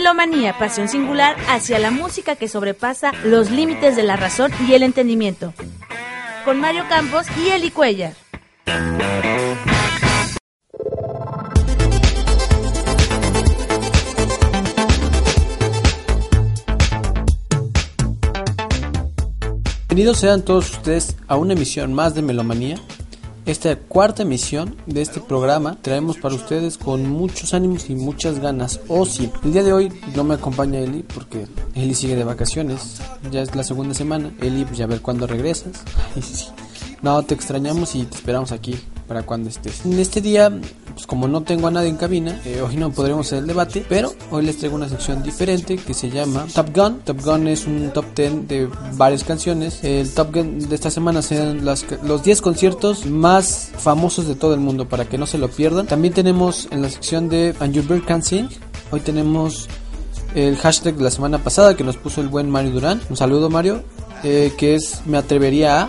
Melomanía, pasión singular hacia la música que sobrepasa los límites de la razón y el entendimiento. Con Mario Campos y Eli Cuellar. Bienvenidos sean todos ustedes a una emisión más de Melomanía. Esta cuarta emisión de este programa traemos para ustedes con muchos ánimos y muchas ganas. O oh, sí, el día de hoy no me acompaña Eli porque Eli sigue de vacaciones. Ya es la segunda semana. Eli, pues ya ver cuándo regresas. No, te extrañamos y te esperamos aquí para cuando estés. En este día, pues como no tengo a nadie en cabina, eh, hoy no podremos hacer el debate, pero hoy les traigo una sección diferente que se llama Top Gun. Top Gun es un top 10 de varias canciones. El Top Gun de esta semana serán los 10 conciertos más famosos de todo el mundo para que no se lo pierdan. También tenemos en la sección de And You Bird Can Sing, hoy tenemos el hashtag de la semana pasada que nos puso el buen Mario Durán. Un saludo Mario, eh, que es me atrevería a,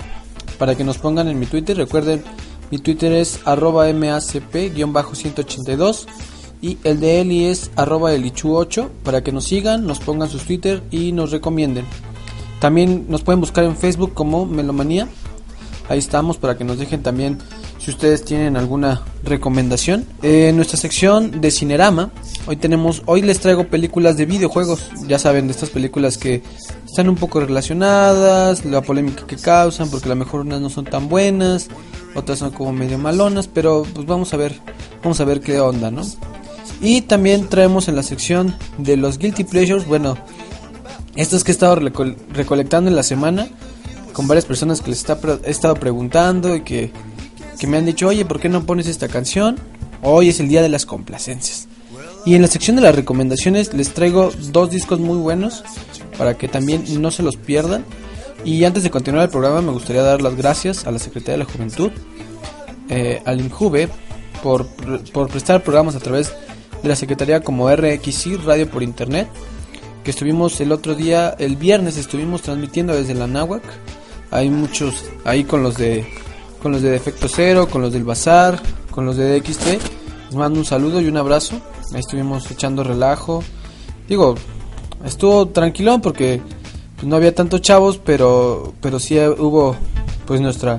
para que nos pongan en mi Twitter. Recuerden mi Twitter es arroba macp-182 y el de Eli es arroba elichu8 para que nos sigan, nos pongan sus Twitter y nos recomienden. También nos pueden buscar en Facebook como Melomanía. Ahí estamos para que nos dejen también si ustedes tienen alguna recomendación. En nuestra sección de Cinerama, hoy tenemos, hoy les traigo películas de videojuegos. Ya saben, de estas películas que están un poco relacionadas, la polémica que causan, porque a lo mejor unas no son tan buenas otras son como medio malonas, pero pues vamos a ver, vamos a ver qué onda, ¿no? Y también traemos en la sección de los guilty pleasures, bueno, estos que he estado recolectando en la semana con varias personas que les he estado preguntando y que, que me han dicho, oye, ¿por qué no pones esta canción? Hoy es el día de las complacencias. Y en la sección de las recomendaciones les traigo dos discos muy buenos para que también no se los pierdan. Y antes de continuar el programa me gustaría dar las gracias a la Secretaría de la Juventud, eh, al INJUVE, por, por prestar programas a través de la Secretaría como RXI, Radio por Internet, que estuvimos el otro día, el viernes estuvimos transmitiendo desde la Náhuac. Hay muchos ahí con los de con los de Defecto Cero, con los del Bazar, con los de DXT. Les mando un saludo y un abrazo. Ahí estuvimos echando relajo. Digo, estuvo tranquilón porque pues, no había tantos chavos, pero, pero sí hubo pues nuestra,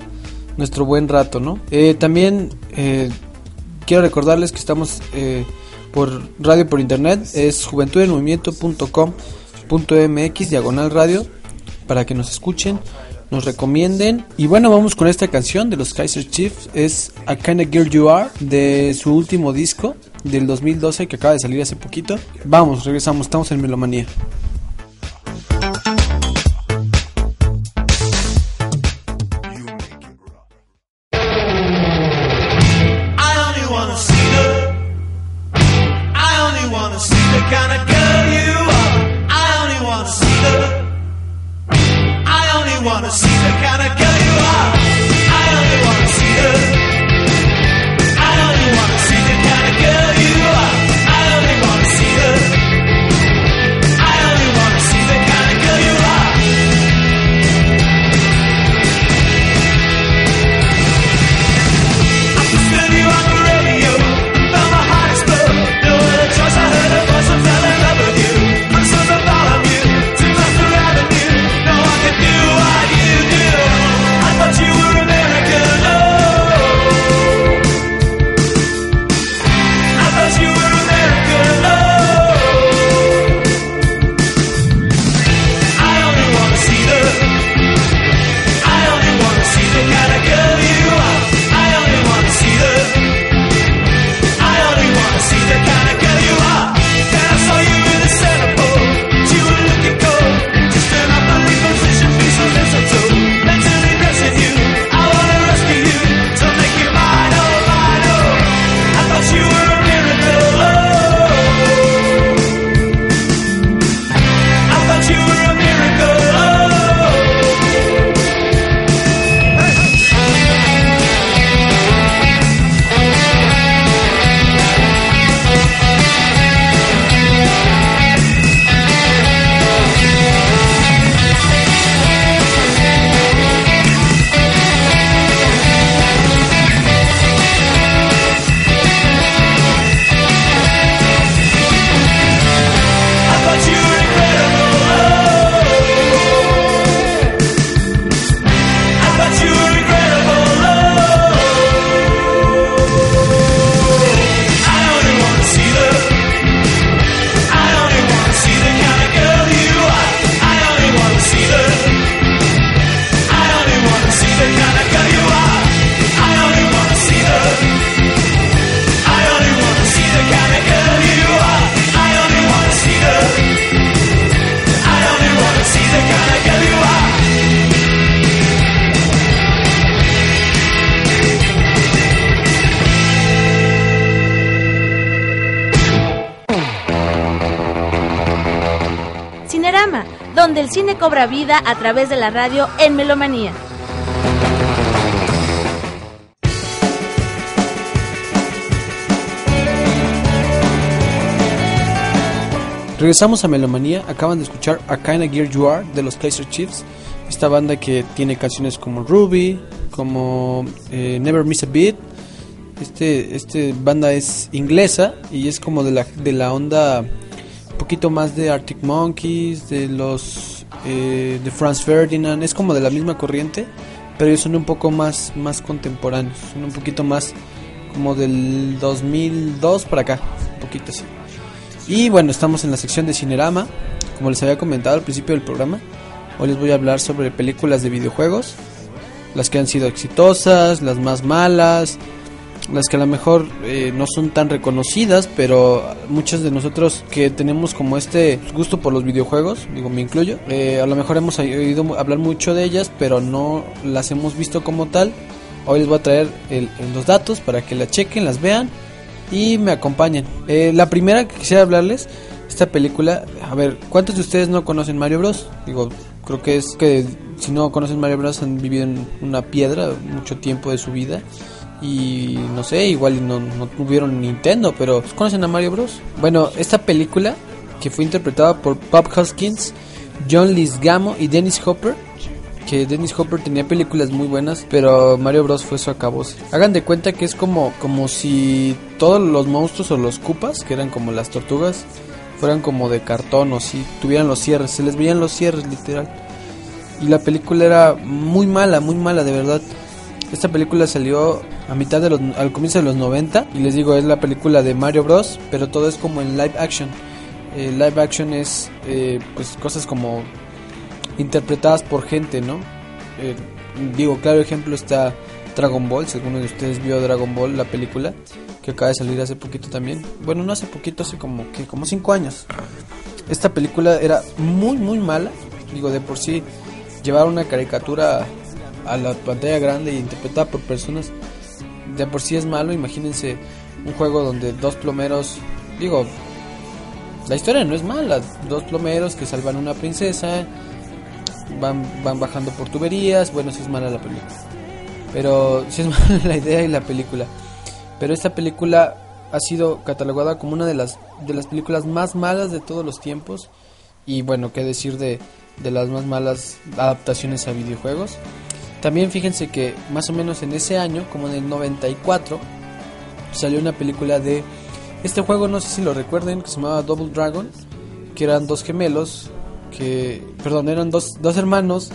nuestro buen rato, ¿no? Eh, también eh, quiero recordarles que estamos eh, por radio por internet, es juventudenmovimiento.com.mx, diagonal radio, para que nos escuchen, nos recomienden. Y bueno, vamos con esta canción de los Kaiser Chiefs, es A Kinda Girl You Are, de su último disco del 2012 que acaba de salir hace poquito. Vamos, regresamos, estamos en Melomanía. Cine cobra vida a través de la radio en Melomanía. Regresamos a Melomanía, acaban de escuchar A Kinda Gear You Are de los Kaiser Chiefs, esta banda que tiene canciones como Ruby, como eh, Never Miss a Beat. Este, este banda es inglesa y es como de la, de la onda un poquito más de Arctic Monkeys, de los eh, de Franz Ferdinand, es como de la misma corriente, pero son un poco más, más contemporáneos, son un poquito más como del 2002 para acá, un poquito así. Y bueno, estamos en la sección de Cinerama, como les había comentado al principio del programa. Hoy les voy a hablar sobre películas de videojuegos, las que han sido exitosas, las más malas, las que a lo mejor eh, no son tan reconocidas, pero muchos de nosotros que tenemos como este gusto por los videojuegos, digo me incluyo, eh, a lo mejor hemos oído hablar mucho de ellas, pero no las hemos visto como tal. Hoy les voy a traer los datos para que las chequen, las vean y me acompañen. Eh, la primera que quisiera hablarles, esta película, a ver, ¿cuántos de ustedes no conocen Mario Bros? Digo, creo que es que si no conocen Mario Bros han vivido en una piedra mucho tiempo de su vida y no sé, igual no, no tuvieron Nintendo, pero ¿conocen a Mario Bros? Bueno, esta película que fue interpretada por Bob Hoskins, John Lisgamo y Dennis Hopper que Dennis Hopper tenía películas muy buenas, pero Mario Bros fue su acabose. Hagan de cuenta que es como, como si todos los monstruos o los cupas, que eran como las tortugas, fueran como de cartón o si tuvieran los cierres, se les veían los cierres literal. Y la película era muy mala, muy mala de verdad. Esta película salió a mitad de los, al comienzo de los 90 y les digo, es la película de Mario Bros, pero todo es como en live action. Eh, live action es eh, pues cosas como interpretadas por gente, ¿no? Eh, digo, claro ejemplo está Dragon Ball, si alguno de ustedes vio Dragon Ball, la película, que acaba de salir hace poquito también. Bueno, no hace poquito, hace como que como cinco años. Esta película era muy muy mala. Digo, de por sí llevar una caricatura a la pantalla grande y interpretada por personas de por sí es malo. Imagínense un juego donde dos plomeros, digo, la historia no es mala, dos plomeros que salvan a una princesa van, van bajando por tuberías. Bueno, si es mala la película. Pero si es mala la idea y la película. Pero esta película ha sido catalogada como una de las, de las películas más malas de todos los tiempos. Y bueno, qué decir de, de las más malas adaptaciones a videojuegos. También fíjense que más o menos en ese año, como en el 94, salió una película de este juego, no sé si lo recuerden, que se llamaba Double Dragon, que eran dos gemelos que, perdón, eran dos, dos hermanos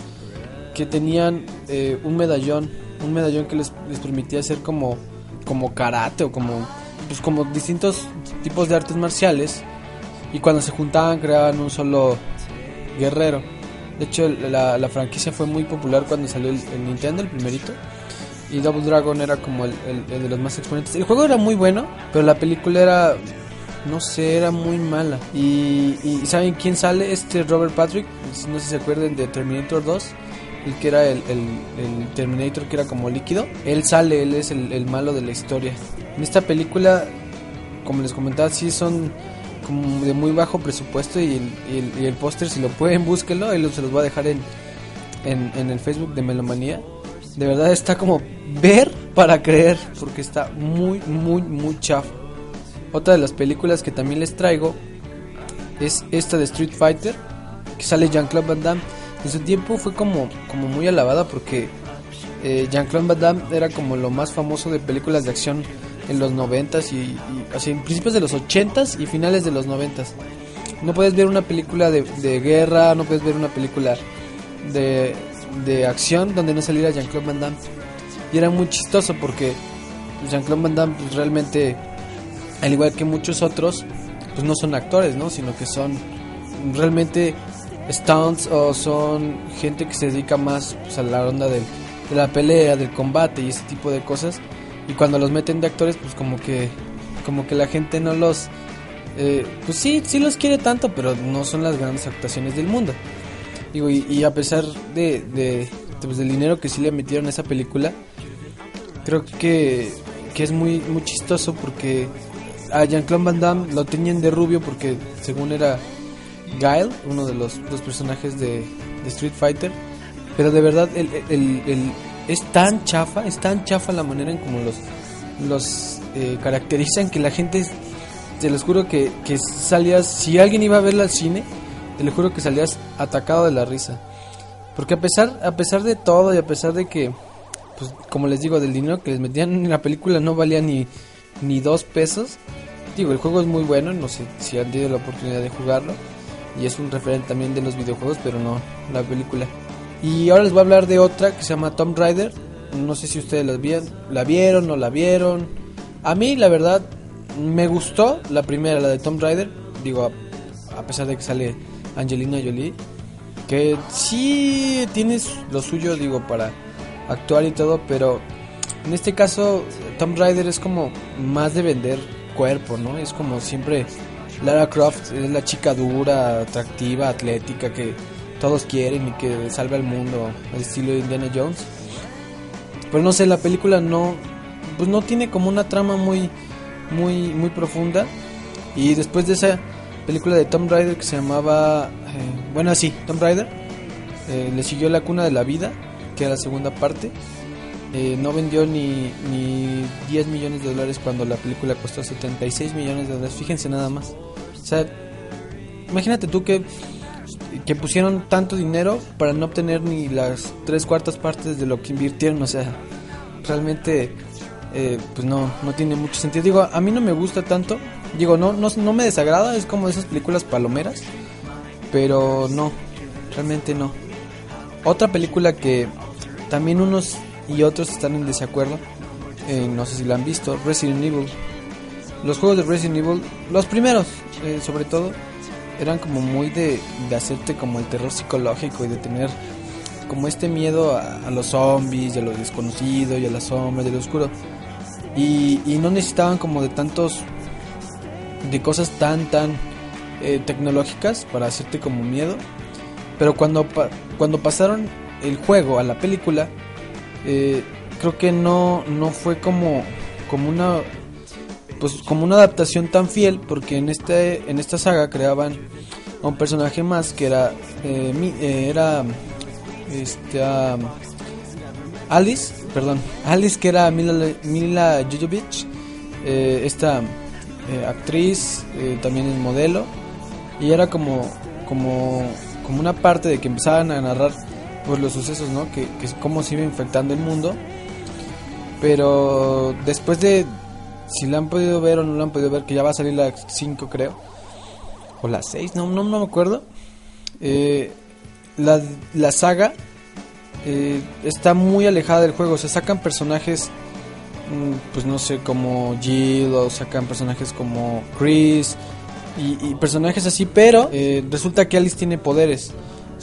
que tenían eh, un medallón, un medallón que les, les permitía hacer como, como karate o como, pues como distintos tipos de artes marciales y cuando se juntaban creaban un solo guerrero. De hecho, la, franquicia fue muy popular cuando salió el, Nintendo, el primerito. Y Double Dragon era como el, el, de los más exponentes. El juego era muy bueno, pero la película era no sé, era muy mala. Y, ¿saben quién sale? Este Robert Patrick, no sé si se acuerdan de Terminator 2, el que era el, Terminator que era como líquido. Él sale, él es el, malo de la historia. En esta película, como les comentaba, sí son de muy bajo presupuesto y el, póster, si lo pueden, búsquenlo, ahí se los voy a dejar en, en, en el Facebook de Melomanía. De verdad está como ver para creer, porque está muy, muy, muy chafa. Otra de las películas que también les traigo es esta de Street Fighter, que sale Jean-Claude Van Damme. En su tiempo fue como, como muy alabada porque eh, Jean-Claude Van Damme era como lo más famoso de películas de acción en los 90s y, y así, en principios de los 80s y finales de los 90s. No puedes ver una película de, de guerra, no puedes ver una película de, de acción donde no saliera Jean-Claude Van Damme. Y era muy chistoso porque Jean-Claude Van Damme pues, realmente al igual que muchos otros, pues no son actores, ¿no? Sino que son realmente stunts o son gente que se dedica más pues, a la onda de, la pelea, del combate y ese tipo de cosas. Y cuando los meten de actores, pues como que, como que la gente no los, eh, pues sí, sí los quiere tanto, pero no son las grandes actuaciones del mundo. Digo, y, a pesar de, de pues, del dinero que sí le metieron a esa película, creo que, que es muy, muy chistoso porque a Jean-Claude Van Damme lo tenían de rubio porque según era Guile, uno de los, dos personajes de, Street Fighter. Pero de verdad, el, es tan chafa, es tan chafa la manera en como los, los eh, caracterizan que la gente, te los juro que, que salías, si alguien iba a verla al cine, te lo juro que salías atacado de la risa. Porque a pesar, a pesar de todo y a pesar de que, pues como les digo, del dinero que les metían en la película no valía ni, ni dos pesos. Digo, el juego es muy bueno, no sé si han tenido la oportunidad de jugarlo. Y es un referente también de los videojuegos, pero no la película. Y ahora les voy a hablar de otra que se llama Tomb Raider. No sé si ustedes la, vieron, la vieron o la vieron. A mí, la verdad, me gustó la primera, la de Tomb Raider. Digo, a, pesar de que sale Angelina Jolie. Que sí tienes lo suyo, digo, para actuar y todo, pero en este caso Tomb Raider es como más de vender cuerpo, ¿no? Es como siempre Lara Croft es la chica dura, atractiva, atlética que todos quieren y que salva el mundo al estilo de Indiana Jones. Pero no sé, la película no pues no tiene como una trama muy muy muy profunda y después de esa película de Tomb Raider que se llamaba eh, bueno, sí, Tomb Raider eh, le siguió La cuna de la vida, que era la segunda parte. Eh, no vendió ni, ni 10 millones de dólares cuando la película costó 76 millones de dólares. Fíjense nada más. O sea, imagínate tú que, que pusieron tanto dinero para no obtener ni las tres cuartas partes de lo que invirtieron. O sea, realmente eh, pues no, no tiene mucho sentido. Digo, a mí no me gusta tanto. Digo, no, no, no me desagrada. Es como esas películas palomeras. Pero no, realmente no. Otra película que también unos y otros están en desacuerdo. Eh, no sé si la han visto. Resident Evil. Los juegos de Resident Evil, los primeros, eh, sobre todo, eran como muy de, de, hacerte como el terror psicológico y de tener como este miedo a, los zombies a lo desconocido y a las sombras y lo oscuro. Y, y, no necesitaban como de tantos, de cosas tan, tan eh, tecnológicas para hacerte como miedo. Pero cuando, cuando pasaron el juego a la película, eh, creo que no, no fue como, como una pues como una adaptación tan fiel porque en este en esta saga creaban un personaje más que era eh, eh, era este Alice perdón Alice que era Mila, Mila Jovovich esta actriz también es modelo y era como como como una parte de que empezaban a narrar pues los sucesos, ¿no? Que, que cómo se iba infectando el mundo. Pero después de, si la han podido ver o no la han podido ver, que ya va a salir la 5 creo, o la 6, no, no, no me acuerdo. Eh, la, la saga eh, está muy alejada del juego, se sacan personajes, mm, pues no sé, como Jill o sacan personajes como Chris y, personajes así, pero eh, resulta que Alice tiene poderes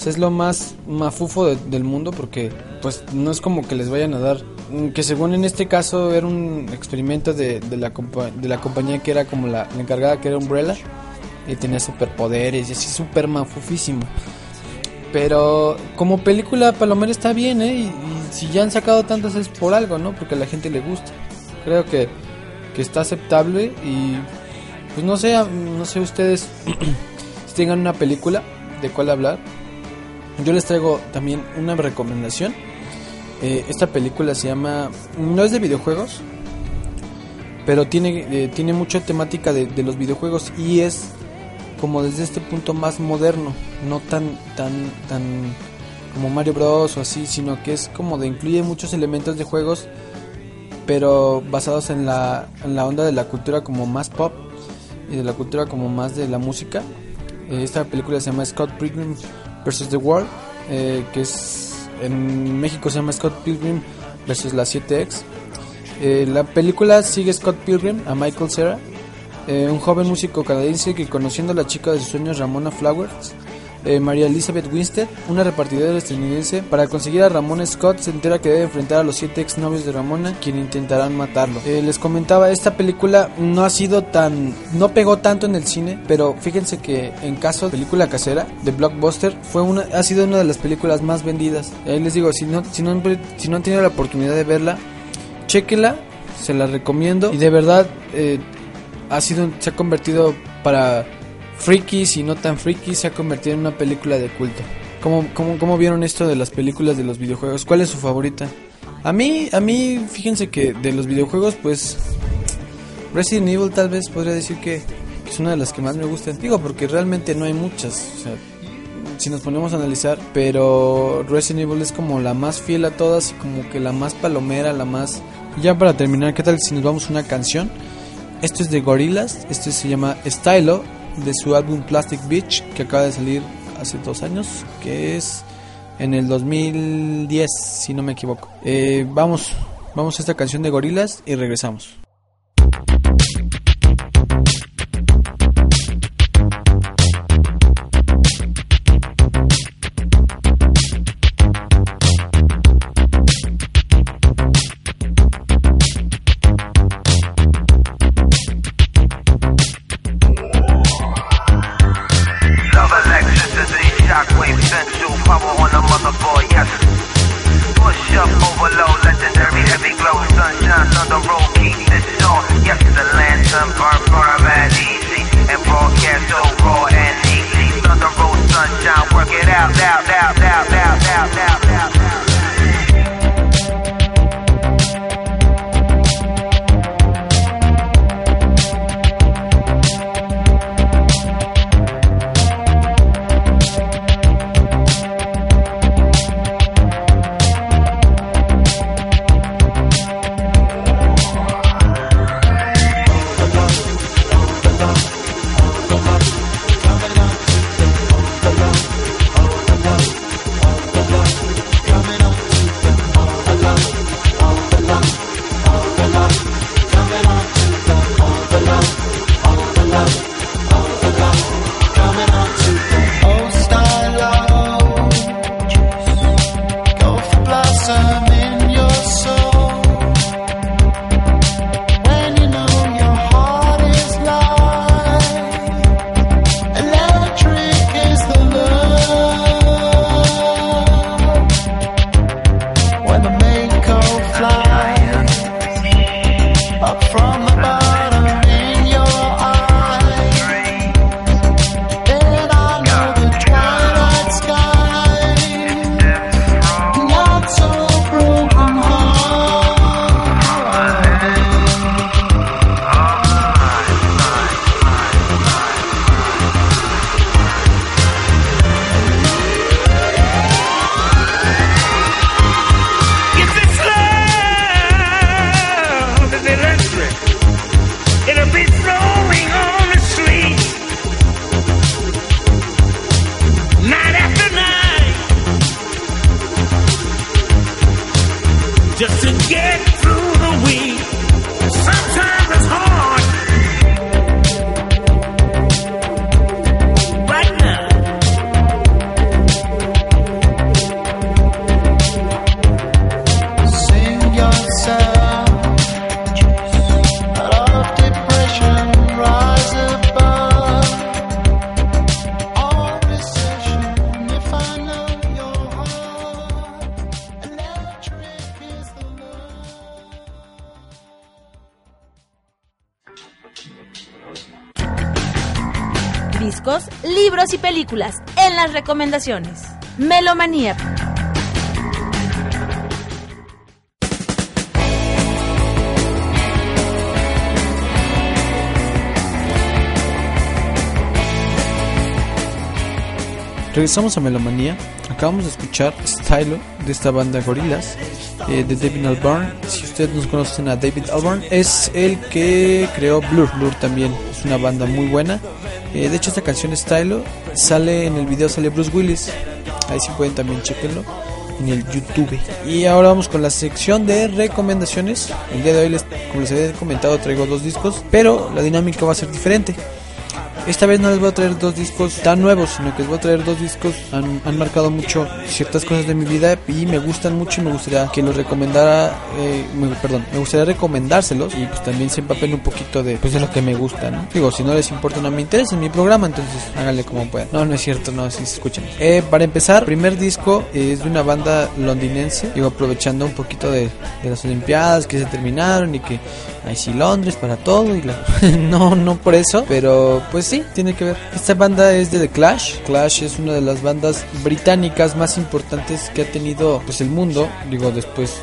es lo más mafufo del mundo porque pues no es como que les vayan a dar que según en este caso era un experimento de, de, la, de la compañía que era como la, encargada que era Umbrella y tenía superpoderes y así super mafufísimo pero como película Palomera está bien ¿eh? y, si ya han sacado tantas es por algo no porque a la gente le gusta creo que, que está aceptable y pues no sé no sé ustedes si tengan una película de cuál hablar yo les traigo también una recomendación. Eh, esta película se llama. No es de videojuegos, pero tiene, eh, tiene mucha temática de, los videojuegos y es como desde este punto más moderno, no tan, tan, tan como Mario Bros o así, sino que es como de incluye muchos elementos de juegos, pero basados en la, en la onda de la cultura como más pop y de la cultura como más de la música. Eh, esta película se llama Scott Pilgrim versus The World, eh, que es en México se llama Scott Pilgrim versus la 7X. Eh, la película sigue Scott Pilgrim a Michael Cera, eh, un joven músico canadiense que conociendo a la chica de sus sueños Ramona Flowers, eh, María Elizabeth Winstead, una repartidora estadounidense, para conseguir a Ramona Scott se entera que debe enfrentar a los siete exnovios de Ramona, quien intentarán matarlo. Eh, les comentaba, esta película no ha sido tan, no pegó tanto en el cine, pero fíjense que en caso de película casera de Blockbuster fue una, ha sido una de las películas más vendidas. Ahí les digo, si no, si no, si no han tenido la oportunidad de verla, chequenla, se la recomiendo y de verdad eh, ha sido, se ha convertido para frikis y no tan frikis se ha convertido en una película de culto. ¿Cómo, cómo, cómo vieron esto de las películas de los videojuegos? ¿Cuál es su favorita? A mí, a mí, fíjense que de los videojuegos, pues Resident Evil tal vez podría decir que es una de las que más me gustan. Digo, porque realmente no hay muchas. O sea, si nos ponemos a analizar, pero Resident Evil es como la más fiel a todas y como que la más palomera, la más... Ya para terminar, ¿qué tal si nos vamos a una canción? Esto es de Gorillaz, esto se llama Stylo, de su álbum Plastic Beach, que acaba de salir hace dos años, que es en el 2010, si no me equivoco. Eh, vamos, vamos a esta canción de Gorilas y regresamos. En las recomendaciones. Melomanía. Regresamos a Melomanía. Acabamos de escuchar Stylo de esta banda Gorillaz eh, de David Albarn. Si ustedes no conocen a David Albarn, es el que creó Blur. Blur también es una banda muy buena. Eh, de hecho, esta canción Stylo sale en el video, sale Bruce Willis. Ahí sí pueden también chequenlo en el YouTube. Y ahora vamos con la sección de recomendaciones. El día de hoy, les, como les había comentado, traigo dos discos, pero la dinámica va a ser diferente. Esta vez no les voy a traer dos discos tan nuevos, sino que les voy a traer dos discos han, han marcado mucho ciertas cosas de mi vida y me gustan mucho y me gustaría que los recomendara, eh, perdón, me gustaría recomendárselos y pues también se empapen un poquito de, pues, de lo que me gusta, ¿no? Digo, si no les importa, no me interesa en mi programa, entonces háganle como puedan. No, no es cierto, no, si se escuchan. Eh, para empezar, primer disco es de una banda londinense, digo, aprovechando un poquito de, de las Olimpiadas que se terminaron y que ahí sí Londres para todo y la... no, no por eso, pero pues sí tiene que ver. Esta banda es de The Clash. Clash es una de las bandas británicas más importantes que ha tenido pues el mundo, digo después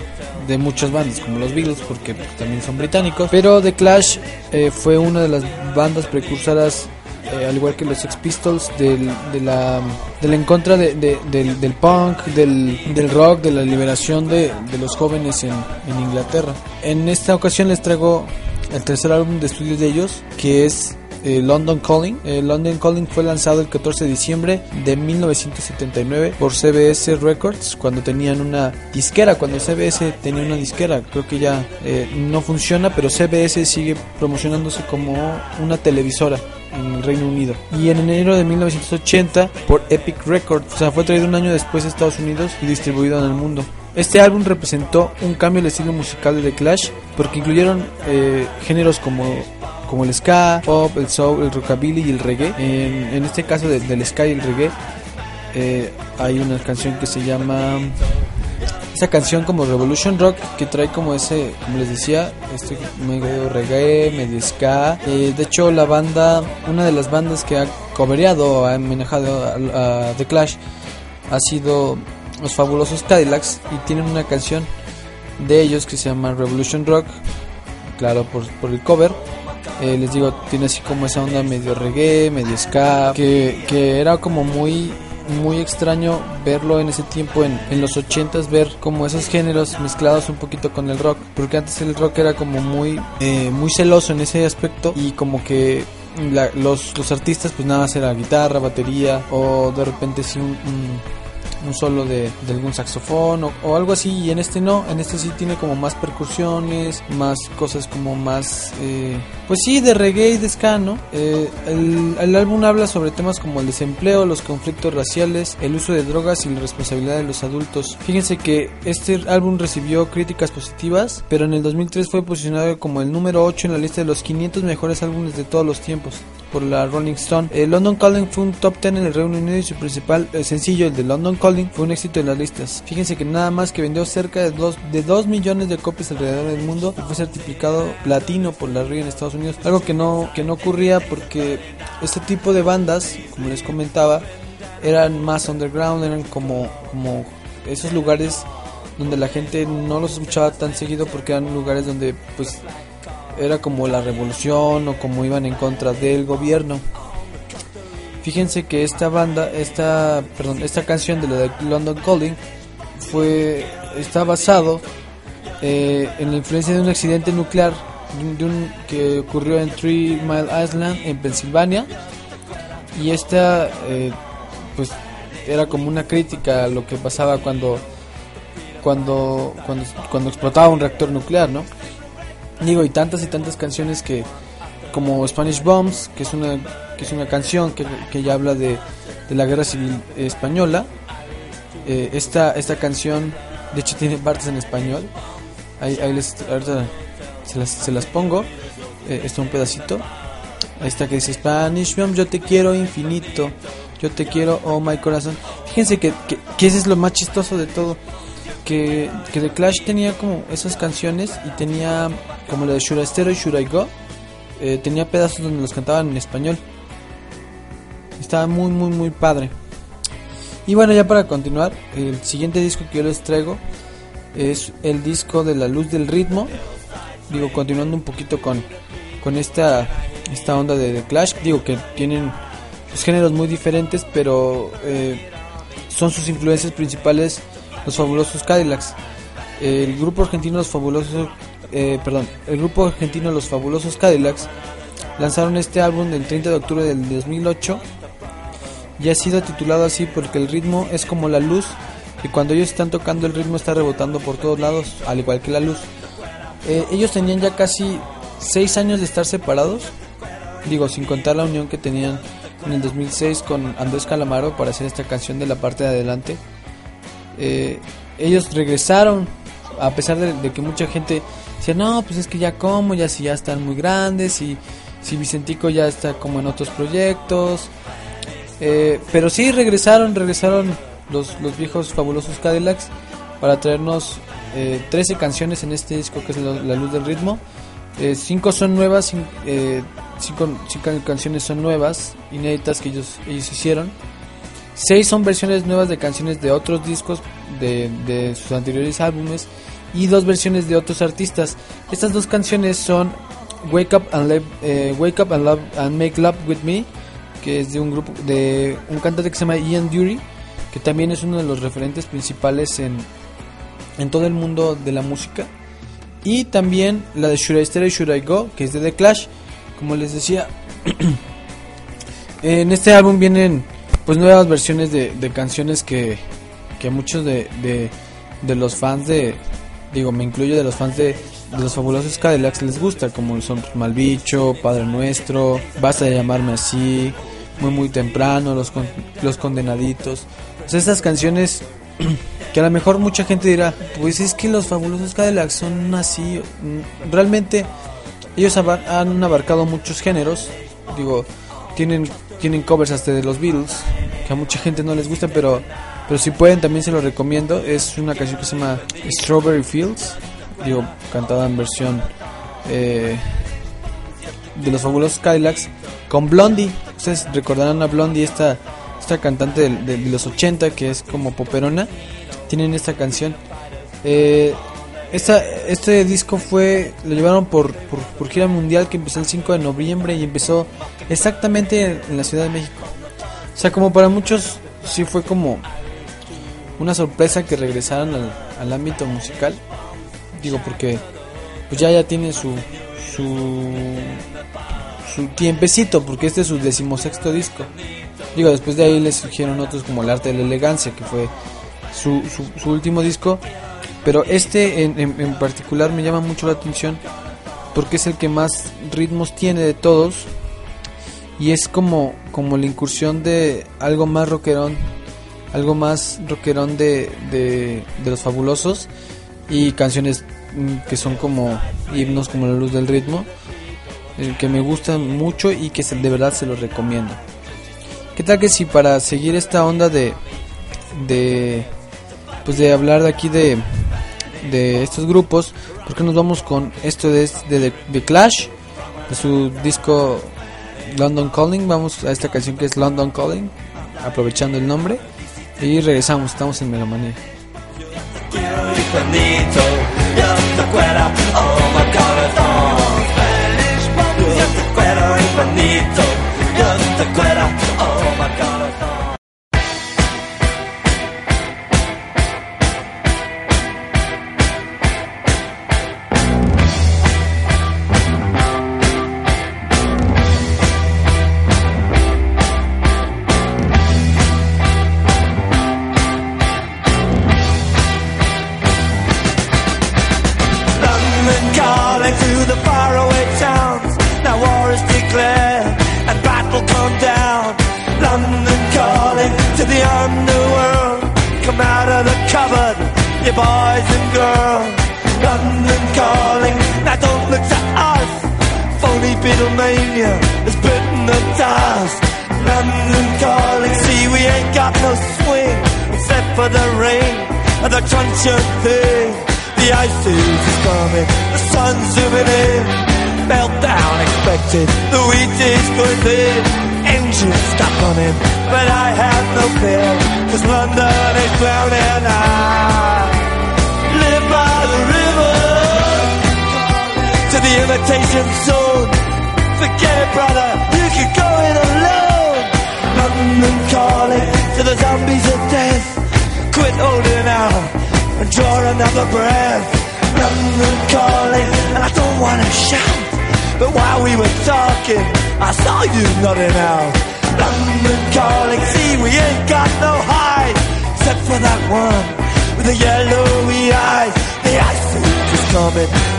de muchas bandas como los Beatles porque también son británicos, pero The Clash eh, fue una de las bandas precursoras eh, al igual que los Sex Pistols, del, de la, en contra de, del, punk, del, rock, de la liberación de, los jóvenes en, en, Inglaterra. En esta ocasión les traigo el tercer álbum de estudio de ellos, que es eh, London Calling. Eh, London Calling fue lanzado el 14 de diciembre de 1979 por CBS Records cuando tenían una disquera, cuando CBS tenía una disquera. Creo que ya eh, no funciona, pero CBS sigue promocionándose como una televisora en el Reino Unido. Y en enero de 1980 por Epic Records, o sea, fue traído un año después de Estados Unidos y distribuido en el mundo. Este álbum representó un cambio en el estilo musical de The Clash porque incluyeron géneros como como el ska, pop, el soul, el rockabilly y el reggae. En, este caso del ska y el reggae eh, hay una canción que se llama esa canción como Revolution Rock que trae como ese, como les decía, este medio reggae, medio ska. Eh, de hecho, la banda, una de las bandas que ha cobereado, ha manejado a, The Clash, ha sido los fabulosos Cadillacs y tienen una canción de ellos que se llama Revolution Rock, claro, por, por el cover. Eh, les digo, tiene así como esa onda medio reggae, medio ska, que, que era como muy muy extraño verlo en ese tiempo en, en los ochentas ver como esos géneros mezclados un poquito con el rock porque antes el rock era como muy eh, muy celoso en ese aspecto y como que los, los artistas pues nada más era guitarra batería o de repente sí un solo de, algún saxofón o, algo así y en este no, en este sí tiene como más percusiones, más cosas como más, eh, pues sí, de reggae y de ska, ¿no? Eh, el, el, álbum habla sobre temas como el desempleo, los conflictos raciales, el uso de drogas y la responsabilidad de los adultos. Fíjense que este álbum recibió críticas positivas, pero en el 2003 fue posicionado como el número 8 en la lista de los 500 mejores álbumes de todos los tiempos por la Rolling Stone. El London Calling fue un top 10 en el Reino Unido y su principal eh, sencillo, el de London Calling, fue un éxito en las listas. Fíjense que nada más que vendió cerca de 2 de dos millones de copias alrededor del mundo y fue certificado platino por la RIA en Estados Unidos. Algo que no, que no ocurría porque este tipo de bandas, como les comentaba, eran más underground, eran como, como esos lugares donde la gente no los escuchaba tan seguido porque eran lugares donde pues era como la revolución o como iban en contra del gobierno. Fíjense que esta banda, esta, perdón, esta canción de la de London Calling fue está basado eh, en la influencia de un accidente nuclear que ocurrió en Three Mile Island en Pensilvania y esta eh, pues era como una crítica a lo que pasaba cuando cuando cuando, cuando explotaba un reactor nuclear, ¿no? Digo, y tantas y tantas canciones que, como Spanish Bombs, que es una, que es una canción que, que ya habla de, de, la guerra civil española. Eh, esta, esta canción, de hecho, tiene partes en español. Ahí, ahí les, ahorita se las, se las pongo. Eh, esto un pedacito. Ahí está que dice Spanish Bombs, yo te quiero infinito. Yo te quiero, oh my corazón. Fíjense que, que, que ese es lo más chistoso de todo que, que The Clash tenía como esas canciones y tenía como la de Should y Should I Go, eh, tenía pedazos donde los cantaban en español. Estaba muy, muy, muy padre. Y bueno, ya para continuar, el siguiente disco que yo les traigo es el disco de La Luz del Ritmo. Digo, continuando un poquito con, con esta, esta onda de The Clash. Digo que tienen los géneros muy diferentes, pero eh, son sus influencias principales los fabulosos Cadillacs. El grupo argentino Los Fabulosos, eh, perdón, el grupo argentino Los Fabulosos Cadillacs lanzaron este álbum el 30 de octubre del 2008 y ha sido titulado así porque el ritmo es como la luz y cuando ellos están tocando el ritmo está rebotando por todos lados, al igual que la luz. Eh, ellos tenían ya casi 6 años de estar separados, digo, sin contar la unión que tenían en el 2006 con Andrés Calamaro para hacer esta canción de la parte de adelante. Eh, ellos regresaron, a pesar de, que mucha gente decía, no, pues es que ya como, ya si ya están muy grandes, y si Vicentico ya está como en otros proyectos. Eh, pero sí regresaron, regresaron los, los viejos fabulosos Cadillacs para traernos 13 eh, canciones en este disco que es La Luz del Ritmo. Eh, cinco son nuevas, eh, cinco, cinco canciones son nuevas, inéditas que ellos, ellos hicieron. Seis son versiones nuevas de canciones de otros discos de, de sus anteriores álbumes y dos versiones de otros artistas. Estas dos canciones son Wake Up and, Live- eh, Wake Up and, Love, and Make Love with Me, que es de un grupo de un cantante que se llama Ian Dury, que también es uno de los referentes principales en, en todo el mundo de la música. Y también la de Should I Stay Should I Go, que es de The Clash, como les decía. en este álbum vienen pues nuevas versiones de, de canciones que, que muchos de, de, los fans de, digo, me incluyo de los fans de, de los fabulosos Cadillacs les gusta, como son Malbicho, Padre Nuestro, Basta de llamarme así, Muy Muy Temprano, Los, Con- los Condenaditos. Pues estas canciones que a lo mejor mucha gente dirá, pues es que los fabulosos Cadillacs son así. Mm, Realmente ellos abar- han abarcado muchos géneros. Digo, tienen tienen covers hasta de los Beatles, que a mucha gente no les gusta, pero pero si pueden también se los recomiendo. Es una canción que se llama Strawberry Fields, digo, cantada en versión eh, de los fabulosos Cadillacs con Blondie. Ustedes recordarán a Blondie, esta, esta cantante de, los 80 que es como poperona. Tienen esta canción. Eh, esta, este disco fue lo llevaron por, por, por gira mundial que empezó el 5 de noviembre y empezó exactamente en, la Ciudad de México. O sea, como para muchos sí fue como una sorpresa que regresaran al, ámbito musical. Digo, porque pues ya ya tiene su su su tiempecito, porque este es su decimosexto disco. Digo, después de ahí les surgieron otros como El Arte de la Elegancia, que fue su, su, su último disco. Pero este en, en- en particular me llama mucho la atención porque es el que más ritmos tiene de todos. Y es como, como la incursión de algo más rockerón, algo más rockerón de, de, los fabulosos y canciones mm, que son como himnos como la luz del ritmo, eh, que me gustan mucho y que de verdad se los recomiendo. ¿Qué tal que si para seguir esta onda de, de pues de hablar de aquí de, de estos grupos, porque nos vamos con esto de, de, de Clash, de su disco London Calling, vamos a esta canción que es London Calling, aprovechando el nombre, y regresamos, estamos en Melomanía. Yo oh my corazón.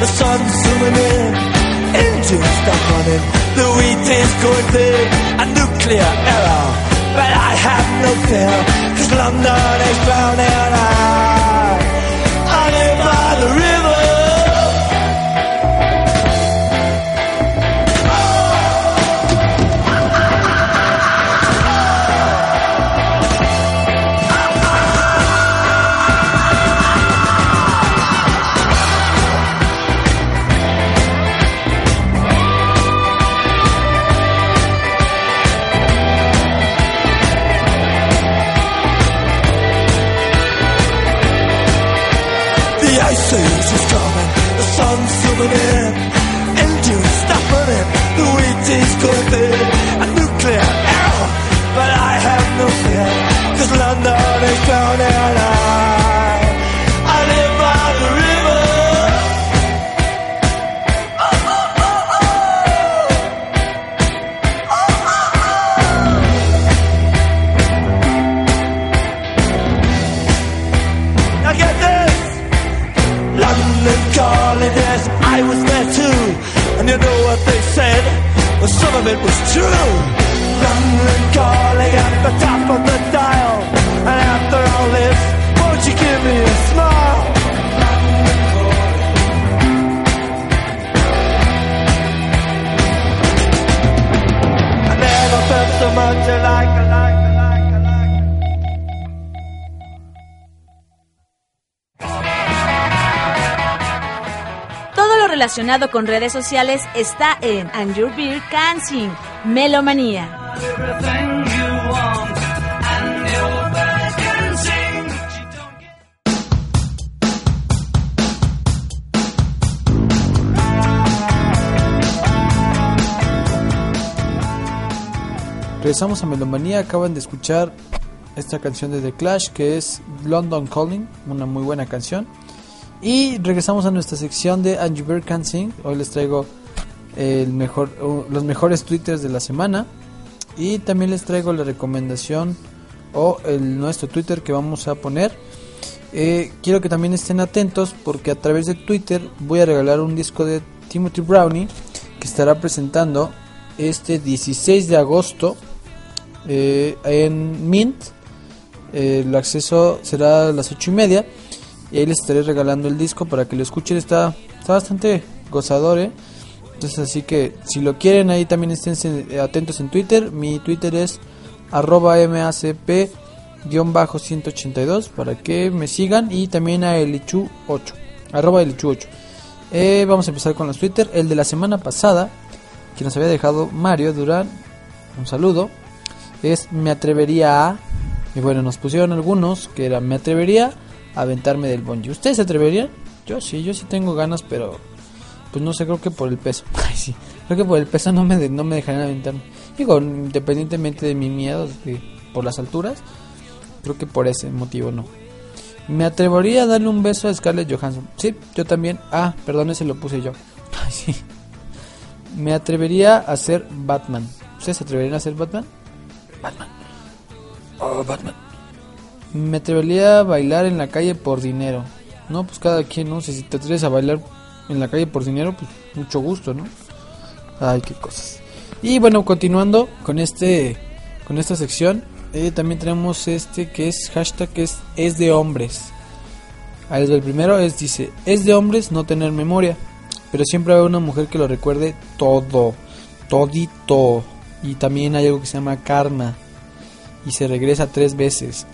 The sun's zooming in, engines stop running, the wheat is going big, a nuclear error. But I have no fear, cause London is drowning. I, con redes sociales está en And Your Beer Can Sing, Melomanía. Regresamos a Melomanía, acaban de escuchar esta canción de The Clash que es London Calling, una muy buena canción. Y regresamos a nuestra sección de Angie Bird Can Sing. Hoy les traigo el mejor, los mejores twitters de la semana. Y también les traigo la recomendación o el nuestro Twitter que vamos a poner. Eh, quiero que también estén atentos porque a través de Twitter voy a regalar un disco de Timothy Brownie que estará presentando este 16 de agosto eh, en Mint. El acceso será a las 8 y media. Y ahí les estaré regalando el disco para que lo escuchen. Está, está bastante gozador, ¿eh? Entonces, así que si lo quieren, ahí también estén atentos en Twitter. Mi Twitter es arroba macp-182 para que me sigan. Y también a elichu8, arroba elichu8. Eh, vamos a empezar con los Twitter. El de la semana pasada, que nos había dejado Mario Durán. Un saludo es me atrevería a y bueno nos pusieron algunos que era me atrevería a aventarme del bungee. Ustedes se atreverían yo sí yo sí tengo ganas pero pues no sé creo que por el peso. Ay, sí creo que por el peso no me no me dejarían aventarme. Digo independientemente de mi miedo por las alturas creo que por ese motivo no. Me atrevería a darle un beso a Scarlett Johansson sí yo también. Ah perdón ese lo puse yo. Ay, sí. Me atrevería a ser Batman ustedes se atreverían a ser Batman Batman. Oh, Batman. Me atrevería a bailar en la calle por dinero. No, pues cada quien, no si te atreves a bailar en la calle por dinero, pues mucho gusto, ¿no? Ay, qué cosas. Y bueno, continuando con este con esta sección, eh, también tenemos este que es hashtag que es es de hombres. Ahí el primero es dice, es de hombres no tener memoria, pero siempre habrá una mujer que lo recuerde todo, todito. Y también hay algo que se llama karma. Y se regresa tres veces.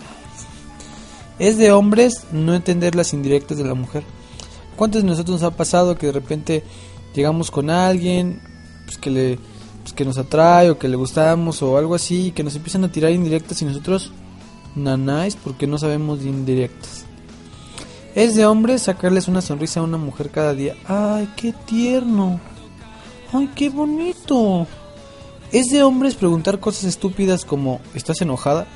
Es de hombres no entender las indirectas de la mujer. ¿Cuántos de nosotros nos ha pasado que de repente llegamos con alguien pues que le pues que nos atrae o que le gustamos o algo así y que nos empiezan a tirar indirectas y nosotros nanáis porque no sabemos de indirectas? Es de hombres sacarles una sonrisa a una mujer cada día. ¡Ay, qué tierno! ¡Ay, qué bonito! Es de hombres preguntar cosas estúpidas como ¿estás enojada?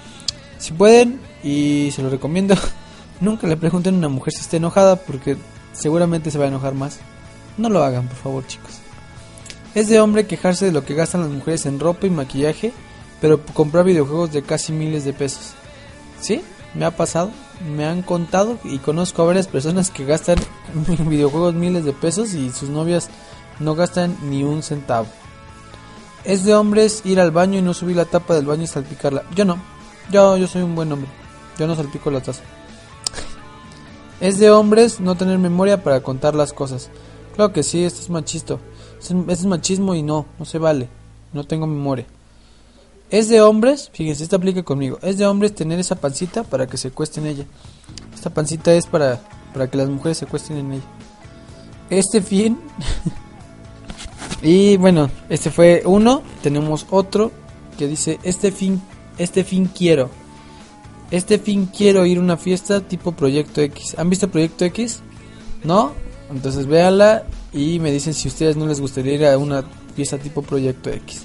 Si pueden, y se lo recomiendo, nunca le pregunten a una mujer si está enojada porque seguramente se va a enojar más. No lo hagan, por favor, chicos. Es de hombre quejarse de lo que gastan las mujeres en ropa y maquillaje, pero comprar videojuegos de casi miles de pesos. ¿Sí? Me ha pasado, me han contado y conozco a varias personas que gastan videojuegos miles de pesos y sus novias no gastan ni un centavo. Es de hombres ir al baño y no subir la tapa del baño y salpicarla. Yo no. Yo, yo soy un buen hombre. Yo no salpico la taza. Es de hombres no tener memoria para contar las cosas. Claro que sí, esto es machismo. Esto es machismo y no, no se vale. No tengo memoria. Es de hombres, fíjense, esta aplica conmigo. Es de hombres tener esa pancita para que se cuesten en ella. Esta pancita es para, para que las mujeres se cuesten en ella. Este fin Y bueno, este fue uno. Tenemos otro que dice, este fin, este fin quiero. Este fin quiero ir a una fiesta tipo Proyecto X. ¿Han visto Proyecto X? ¿No? Entonces véanla y me dicen si ustedes no les gustaría ir a una fiesta tipo Proyecto X.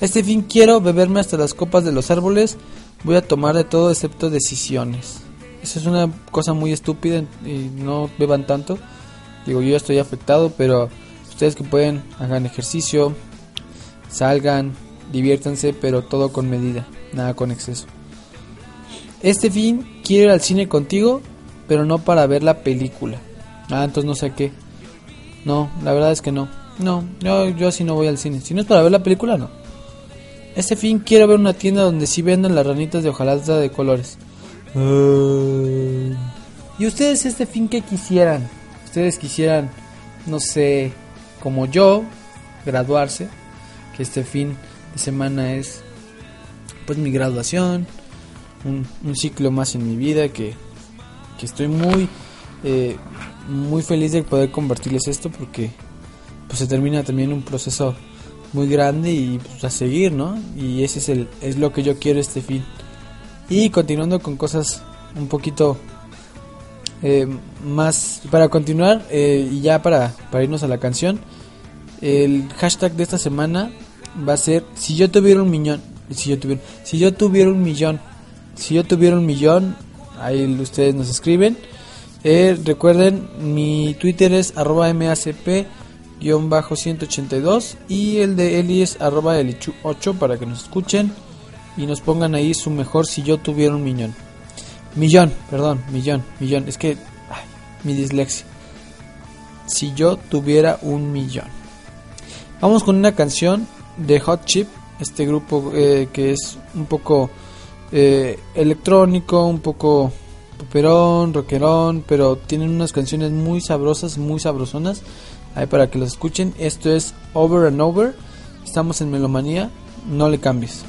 Este fin quiero beberme hasta las copas de los árboles. Voy a tomar de todo excepto decisiones. Eso es una cosa muy estúpida y no beban tanto. Digo, yo ya estoy afectado, pero Ustedes que pueden, hagan ejercicio, salgan, diviértanse, pero todo con medida, nada con exceso. Este fin quiero ir al cine contigo, pero no para ver la película. Ah, entonces no sé qué. No, la verdad es que no. No, yo, yo así no voy al cine. Si no es para ver la película, no. Este fin quiero ver una tienda donde sí vendan las ranitas de hojalata de colores. ¿Y ustedes este fin qué quisieran? Ustedes quisieran, no sé, como yo, graduarse, que este fin semana es pues mi graduación, un, ciclo más en mi vida que, que estoy muy, eh, muy feliz de poder compartirles esto porque pues se termina también un proceso muy grande y pues, a seguir, ¿no? Y ese es el es lo que yo quiero este fin. Y continuando con cosas un poquito eh, más para continuar eh, y ya para, para irnos a la canción, el hashtag de esta semana va a ser si yo tuviera un millón, si yo tuviera, si yo tuviera un millón, si yo tuviera un millón, ahí ustedes nos escriben. Eh, recuerden, mi Twitter es arroba macp-182 y el de Eli es arroba elichu8 para que nos escuchen y nos pongan ahí su mejor si yo tuviera un millón. Millón, perdón, millón, millón. Es que mi dislexia. Si yo tuviera un millón. Vamos con una canción de Hot Chip, este grupo eh, que es un poco eh, electrónico, un poco poperón, rockerón, pero tienen unas canciones muy sabrosas, muy sabrosonas. Ahí para que los escuchen. Esto es Over and Over. Estamos en Melomanía. No le cambies.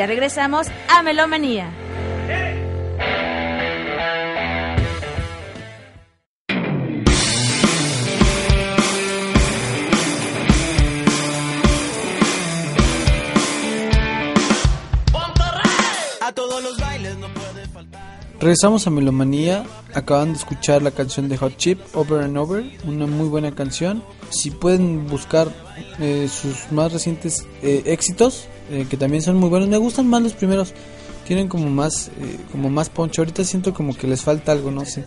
Ya regresamos a Melomanía. A todos los bailes no puede faltar. Regresamos a Melomanía. Acaban de escuchar la canción de Hot Chip, Over and Over. Una muy buena canción. Si pueden buscar eh, sus más recientes eh, éxitos, eh, que también son muy buenos. Me gustan más los primeros. Tienen como más, eh, como más poncho. Ahorita siento como que les falta algo, no sé.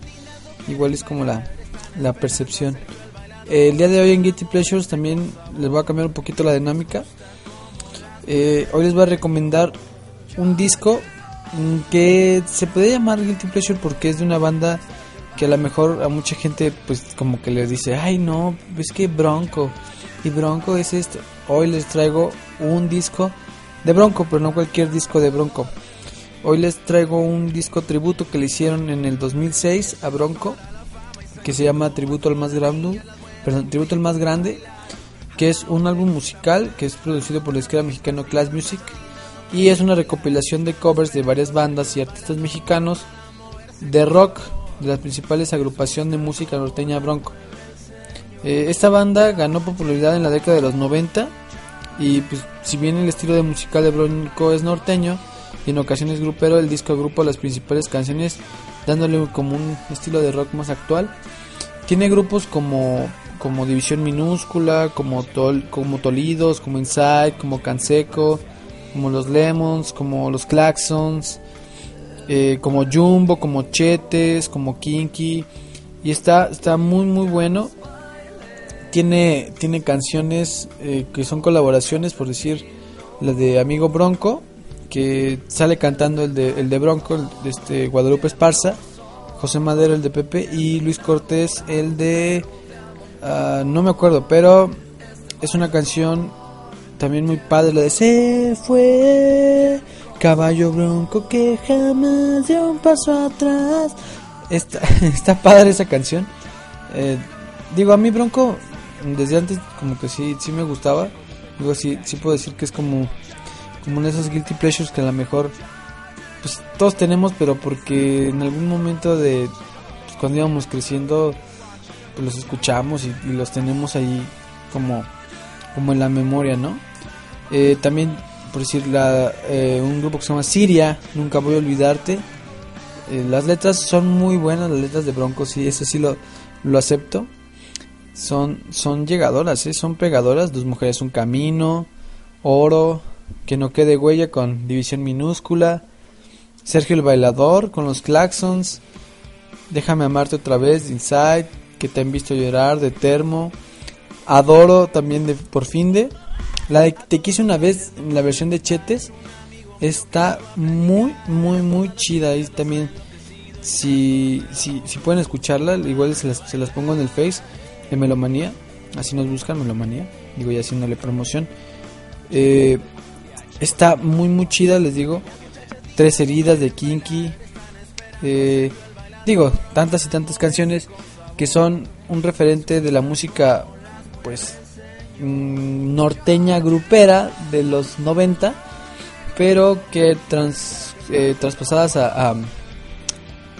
Igual es como la, la percepción. El día de hoy en Guilty Pleasures también les voy a cambiar un poquito la dinámica. Eh, hoy les voy a recomendar un disco mm, que se puede llamar Guilty Pleasure porque es de una banda que a lo mejor a mucha gente pues como que les dice, ay no, es que Bronco y Bronco es esto. Hoy les traigo un disco de Bronco, pero no cualquier disco de Bronco. Hoy les traigo un disco tributo que le hicieron en el 2006 a Bronco, que se llama Tributo al más grande, perdón, Tributo al más grande, que es un álbum musical que es producido por el esquema mexicano Class Music y es una recopilación de covers de varias bandas y artistas mexicanos de rock de la principales agrupación de música norteña Bronco. Eh, esta banda ganó popularidad en la década de los 90 y pues si bien el estilo de musical de Bronco es norteño y en ocasiones grupero, el disco agrupa las principales canciones dándole como un estilo de rock más actual. Tiene grupos como como División Minúscula, como Tol, como Tolidos, como Inside, como Canseco, como los Lemons, como los Claxons, eh, como Jumbo, como Chetes, como Kinky y está está muy muy bueno. Tiene tiene canciones eh, que son colaboraciones, por decir la de Amigo Bronco, que sale cantando el de el de Bronco, el de este Guadalupe Esparza, José Madero el de Pepe y Luis Cortés el de ah, no me acuerdo, pero es una canción también muy padre la de Se fue caballo bronco que jamás dio un paso atrás. Está, está padre esa canción. Eh, digo, a mí Bronco desde antes como que sí, sí me gustaba. Digo, sí, sí puedo decir que es como, como uno de esos guilty pleasures que a lo mejor pues todos tenemos, pero porque en algún momento de pues, cuando íbamos creciendo pues los escuchamos y, los tenemos ahí como, como en la memoria, ¿no? Eh, también, por decir, la, eh, un grupo que se llama Siria, Nunca Voy a Olvidarte. Eh, las letras son muy buenas, las letras de Bronco, sí, eso sí lo, lo acepto. Son, son llegadoras, ¿eh? son pegadoras. Dos mujeres, un camino, oro, que no quede huella con división minúscula. Sergio el bailador con los claxons. Déjame amarte otra vez, de Inside, que te han visto llorar, de Termo. Adoro también de por fin de. La de Te quise una vez, en la versión de Chetes, está muy, muy, muy chida. Y también, si, si, si pueden escucharla, igual se las, se las pongo en el Face de Melomanía. Así nos buscan Melomanía. Digo, ya haciéndole promoción. Eh, está muy, muy chida, les digo. Tres heridas de Kinky. Eh, digo, tantas y tantas canciones que son un referente de la música, pues, mm, norteña grupera de los 90, pero que trans, eh, traspasadas a, a,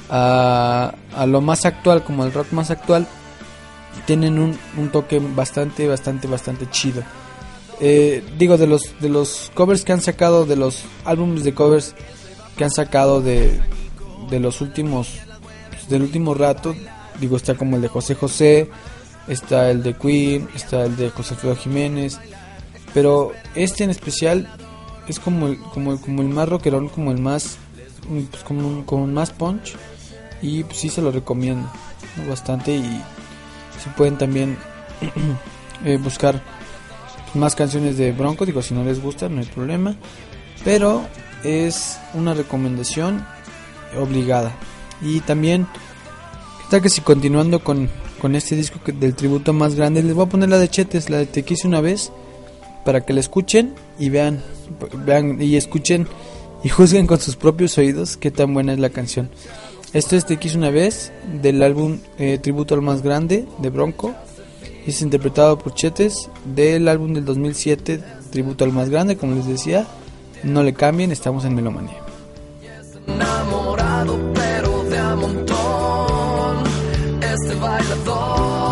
a, a lo más actual, como el rock más actual, tienen un, un toque bastante, bastante, bastante chido. Eh, digo, de los, de los covers que han sacado, de los álbumes de covers que han sacado de, de los últimos, pues, del último rato, digo, está como el de José José, está el de Queen, está el de José Alfredo Jiménez, pero este en especial es como el, como, el- como el más rockerón, como el más, pues como, como un más punch, y pues sí se lo recomiendo bastante, y si pueden también eh, buscar más canciones de Bronco, digo, si no les gusta, no hay problema, pero es una recomendación obligada. Y también, ¿qué que si continuando con, con este disco que- del tributo más grande, les voy a poner la de Chetes, la de Te quise una vez, para que la escuchen y vean, vean y escuchen y juzguen con sus propios oídos qué tan buena es la canción. Esto es Te quise una vez, del álbum eh, Tributo al más grande de Bronco. Es interpretado por Chetes del álbum del 2007, Tributo al más grande, como les decía. No le cambien, estamos en Melomanía. enamorado pero de a. Este bailador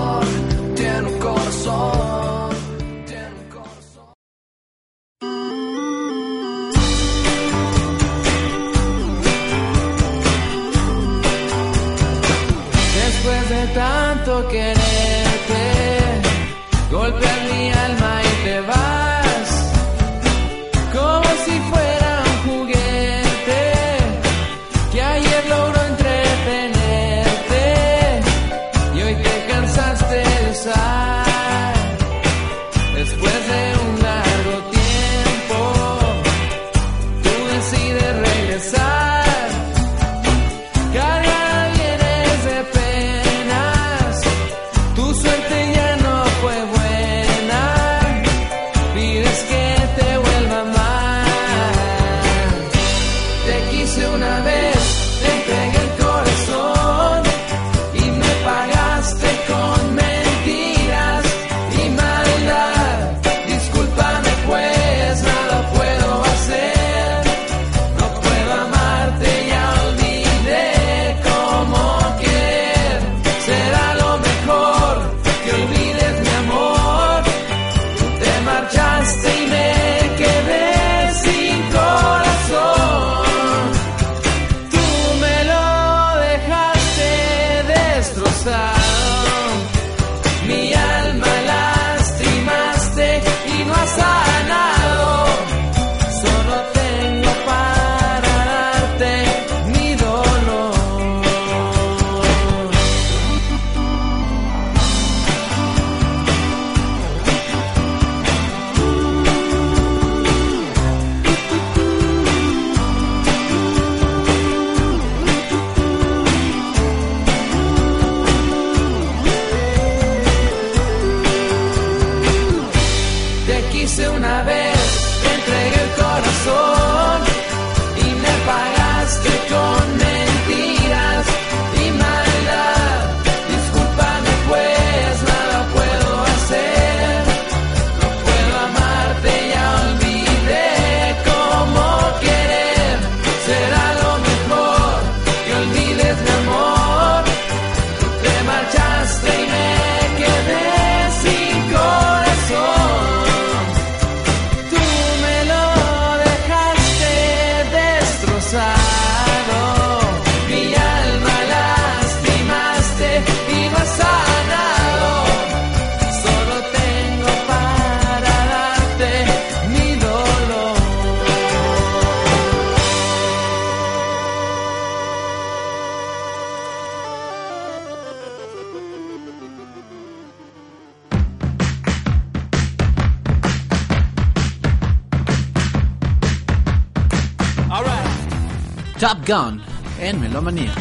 En Melomanía.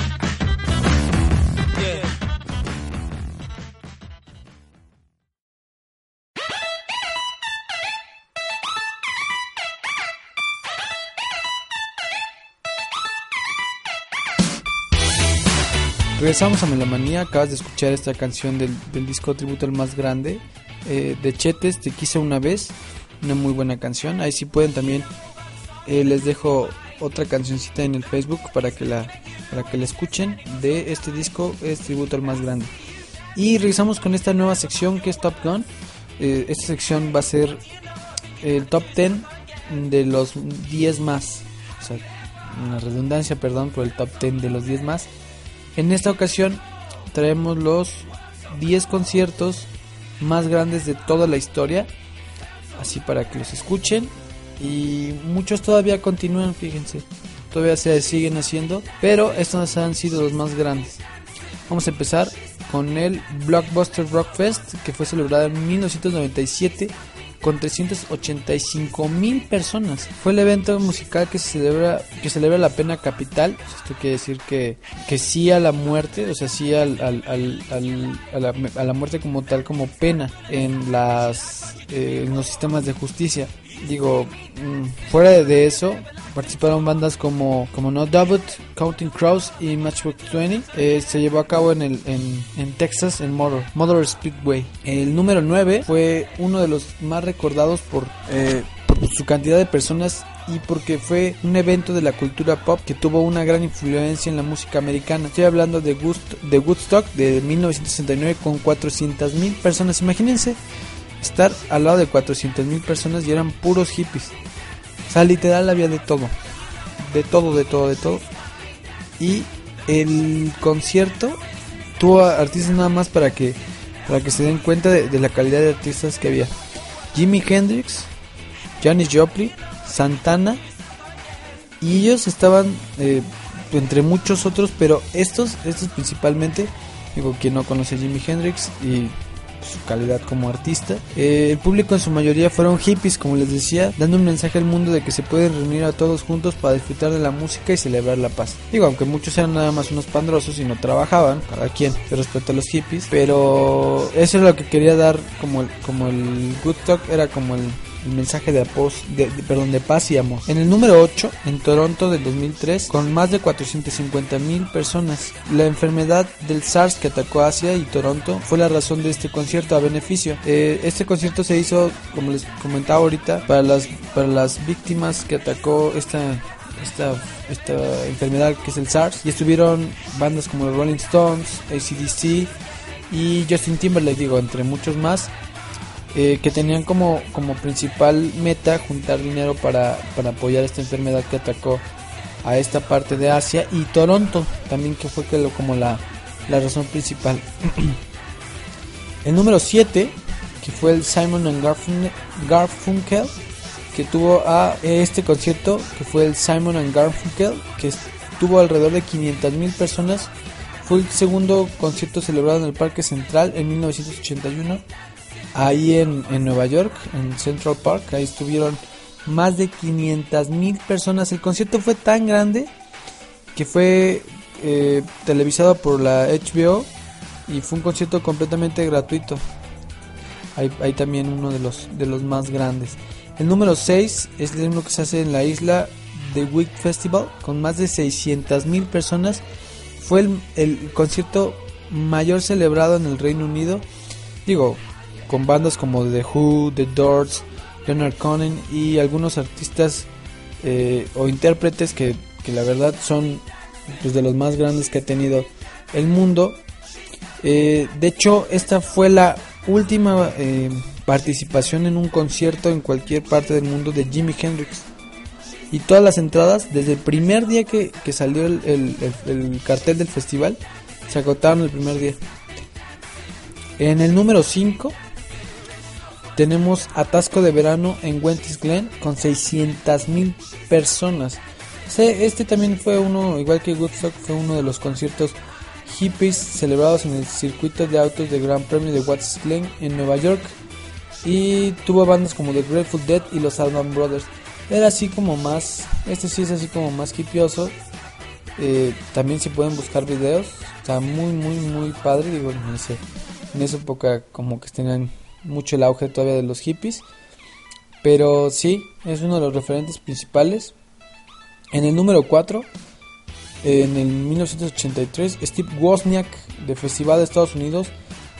Regresamos a Melomanía, acabas de escuchar esta canción del, disco tributo al más grande eh, de Chetes, Te quise una vez, una muy buena canción, ahí sí pueden también, eh, les dejo otra cancioncita en el Facebook para que la para que la escuchen de este disco, es tributo al más grande. Y regresamos con esta nueva sección que es Top Gun, Eh, esta sección va a ser el top 10 de los 10 más, o sea, una redundancia, perdón, por el top 10 de los 10 más. En esta ocasión traemos los 10 conciertos más grandes de toda la historia, así para que los escuchen. Y muchos todavía continúan, fíjense, todavía se siguen haciendo, pero estos han sido los más grandes. Vamos a empezar con el Blockbuster Rock Fest, que fue celebrado en 1997 con 385 mil personas. Fue el evento musical que se celebra que celebra la pena capital. Esto quiere decir que, que sí a la muerte, o sea, sí al, a, la, muerte como tal, como pena en, eh, en los sistemas de justicia. Digo, mm, fuera de- eso, participaron bandas como, como No Doubt, Counting Crows y Matchbox 20. Eh, se llevó a cabo en, el, en, en Texas, en Motor, Motor Speedway. El número 9 fue uno de los más recordados por, eh, por su cantidad de personas y porque fue un evento de la cultura pop que tuvo una gran influencia en la música americana. Estoy hablando de, Gust- de Woodstock de 1969 con 400 mil personas. Imagínense estar al lado de 400 mil personas y eran puros hippies. O sea, literal había de todo. De todo, de todo, de todo. Y el concierto tuvo artistas nada más para que para que se den cuenta de, de la calidad de artistas que había. Jimi Hendrix, Janis Joplin, Santana y ellos estaban eh, entre muchos otros, pero estos, estos principalmente, digo quien no conoce a Jimi Hendrix y su calidad como artista. Eh, el público en su mayoría fueron hippies, como les decía, dando un mensaje al mundo de que se pueden reunir a todos juntos para disfrutar de la música y celebrar la paz. Digo, aunque muchos eran nada más unos pandrosos y no trabajaban, cada quien, respeto a los hippies, pero eso es lo que quería dar como el, como el Good Talk, era como el, el mensaje de, apos- de, de- perdón, de paz y amor. En el número 8, en Toronto del 2003, con más de 450 mil personas, la enfermedad del SARS que atacó Asia y Toronto fue la razón de este concierto a beneficio. Eh, este concierto se hizo, como les comentaba ahorita, para las, para las víctimas que atacó esta esta, esta enfermedad que es el SARS y estuvieron bandas como los Rolling Stones, ACDC y Justin Timberlake, digo, entre muchos más eh, que tenían como, como principal meta juntar dinero para, para apoyar esta enfermedad que atacó a esta parte de Asia y Toronto también que fue que lo, como la, la razón principal. el número 7 que fue el Simon and Garfun- Garfunkel que tuvo a este concierto que fue el Simon and Garfunkel que tuvo alrededor de 500 mil personas fue el segundo concierto celebrado en el Parque Central en 1981 ahí en, en Nueva York, en Central Park. Ahí estuvieron más de 500 mil personas. El concierto fue tan grande que fue eh, televisado por la HBO y fue un concierto completamente gratuito. Ahí, ahí también uno de los, de los más grandes. El número 6 es el uno que se hace en la isla The Week Festival con más de 600 mil personas. Fue el, el concierto mayor celebrado en el Reino Unido. Digo, con bandas como The Who, The Doors, Leonard Cohen y algunos artistas eh, o intérpretes que, que la verdad son pues, de los más grandes que ha tenido el mundo. Eh, de hecho, esta fue la última eh, participación en un concierto en cualquier parte del mundo de Jimi Hendrix. Y todas las entradas, desde el primer día que, que salió el, el- el- el cartel del festival, se agotaron el primer día. En el número 5 tenemos Atasco de Verano en Wentis Glen con 600 mil personas. Este, también fue uno, igual que Woodstock, fue uno de los conciertos hippies celebrados en el circuito de autos de Gran Premio de Watts Glen en Nueva York. Y tuvo bandas como The Grateful Dead y los Allman Brothers. Era así como más, este sí es así como más hippioso. Eh, también se pueden buscar videos. Está muy, muy, muy padre. Digo, en, ese- en esa época como que tenían mucho el auge todavía de los hippies. Pero sí, es uno de los referentes principales. En el número 4, en el 1983, Steve Wozniak de Festival de Estados Unidos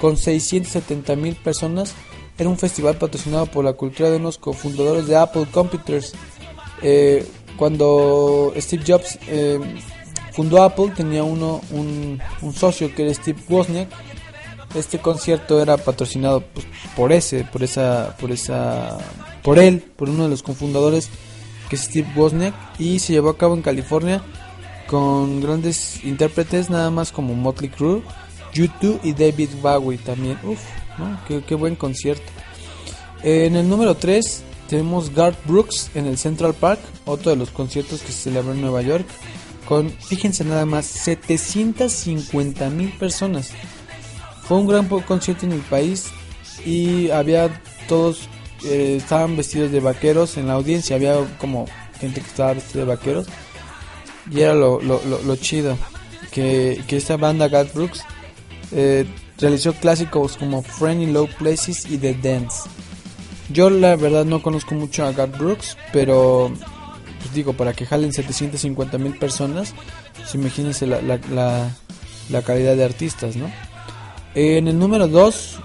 con 670 mil personas. Era un festival patrocinado por la cultura de unos cofundadores de Apple Computers. Eh, cuando Steve Jobs eh, fundó Apple tenía uno un, un socio que era Steve Wozniak. Este concierto era patrocinado pues, por ese, por esa, por esa, por él, por uno de los cofundadores que es Steve Wozniak y se llevó a cabo en California con grandes intérpretes nada más como Motley Crue, U2 y David Bowie también. Uf, ¿no? qué, qué buen concierto. En el número 3 tenemos Garth Brooks en el Central Park, otro de los conciertos que se celebró en Nueva York, con, fíjense nada más, 750 mil personas. Fue un gran concierto en el país y había todos, eh, estaban vestidos de vaqueros en la audiencia, había como gente que estaba vestida de vaqueros y era lo, lo, lo, chido, que, que esta banda Garth Brooks eh, realizó clásicos como Friendly Low Places y The Dance. Yo la verdad no conozco mucho a Garth Brooks, pero pues digo, para que jalen 750 mil personas, pues imagínense la, la, la calidad de artistas, ¿no? En el número 2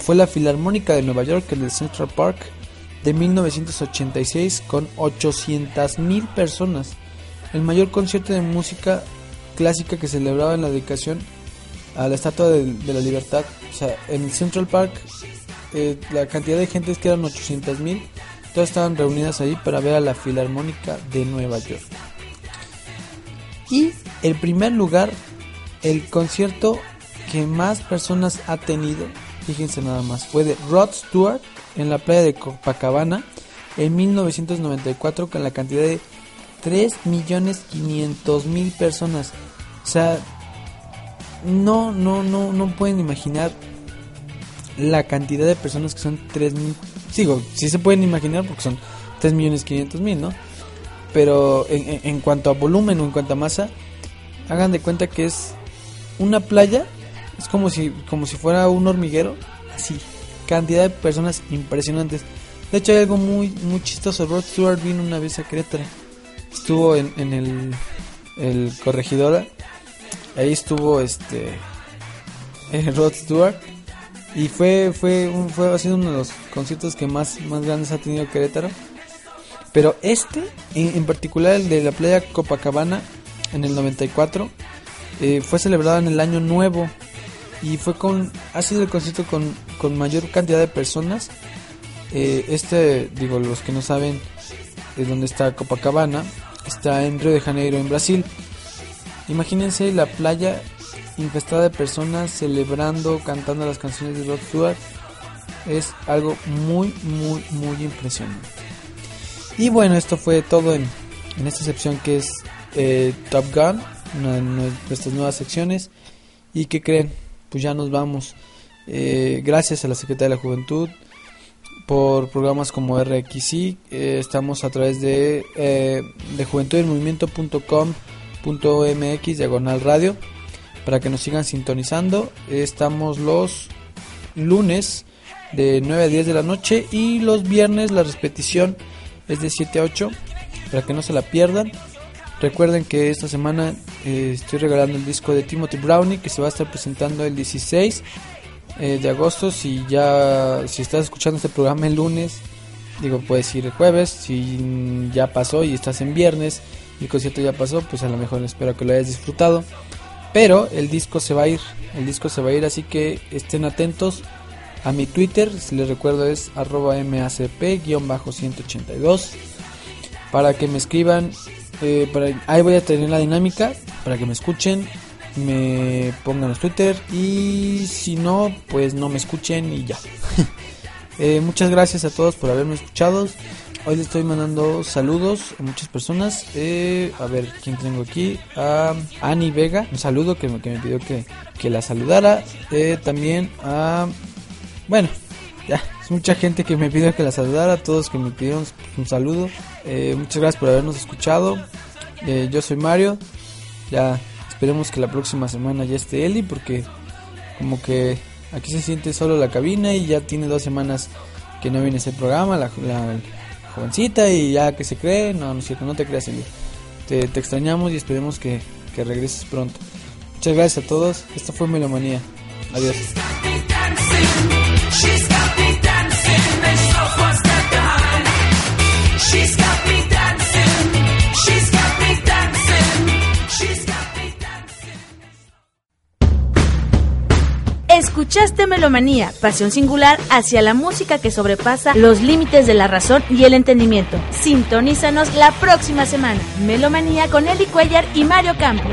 fue la Filarmónica de Nueva York, el Central Park, de 1986 con 800 mil personas. El mayor concierto de música clásica que celebraba en la dedicación a la Estatua de, la Libertad. O sea, en el Central Park eh, la cantidad de gente es que eran 800 mil. Todas estaban reunidas ahí para ver a la Filarmónica de Nueva York. Y el primer lugar, el concierto que más personas ha tenido, fíjense nada más, fue de Rod Stewart en la playa de Copacabana en 1994 con la cantidad de 3.500.000 personas. O sea, no, no, no, no pueden imaginar la cantidad de personas que son 3.000. Sigo, sí se pueden imaginar porque son 3.500.000, ¿no? Pero en, en- cuanto a volumen o en cuanto a masa, hagan de cuenta que es una playa, es como si, como si fuera un hormiguero, así, cantidad de personas impresionantes. De hecho hay algo muy, muy chistoso, Rod Stewart vino una vez a Querétaro, estuvo en, en el, el corregidora, ahí estuvo este eh, Rod Stewart. Y fue, fue, fue ha uno de los conciertos que más, más grandes ha tenido Querétaro. Pero este, en, en particular el de la playa Copacabana, en el 94, eh, fue celebrado en el año nuevo y fue con, ha sido el concierto con, con mayor cantidad de personas. Eh, este, digo, los que no saben de dónde está Copacabana, está en Río de Janeiro, en Brasil. Imagínense la playa infestada de personas celebrando, cantando las canciones de Rod Stewart. Es algo muy, muy, muy impresionante. Y bueno, esto fue todo en, en esta sección que es eh, Top Gun, una de nuestras nuevas secciones. ¿Y qué creen? Pues ya nos vamos. Eh, gracias a la Secretaría de la Juventud por programas como RXI. eh, estamos a través de, eh, de diagonal radio para que nos sigan sintonizando. Estamos los lunes de 9 a 10 de la noche y los viernes la repetición es de 7 a 8 para que no se la pierdan. Recuerden que esta semana eh, estoy regalando el disco de Timothy Brownie que se va a estar presentando el 16 eh, de agosto. Si ya si estás escuchando este programa el lunes, digo puedes ir el jueves. Si ya pasó y estás en viernes y el concierto ya pasó, pues a lo mejor espero que lo hayas disfrutado. Pero el disco se va a ir, el disco se va a ir, así que estén atentos a mi Twitter, si les recuerdo es arroba macp-182 para que me escriban, eh, para, ahí voy a tener la dinámica para que me escuchen, me pongan los Twitter y si no, pues no me escuchen y ya. Eh, muchas gracias a todos por haberme escuchado. Hoy les estoy mandando saludos a muchas personas. Eh, a ver, ¿quién tengo aquí? A Ani Vega, un saludo que me, que me pidió que, que la saludara. Eh, también a... Bueno, ya, es mucha gente que me pidió que la saludara. Todos que me pidieron un saludo. Eh, muchas gracias por habernos escuchado. Eh, yo soy Mario. Ya esperemos que la próxima semana ya esté Eli porque como que aquí se siente solo la cabina y ya tiene dos semanas que no viene ese programa, la, jovencita y ya que se cree, no, no es cierto, no te creas Eli. Te, te extrañamos y esperemos que, que regreses pronto. Muchas gracias a todos, esto fue Melomanía. Adiós. Escuchaste Melomanía, pasión singular hacia la música que sobrepasa los límites de la razón y el entendimiento. Sintonízanos la próxima semana. Melomanía con Eli Cuellar y Mario Campos.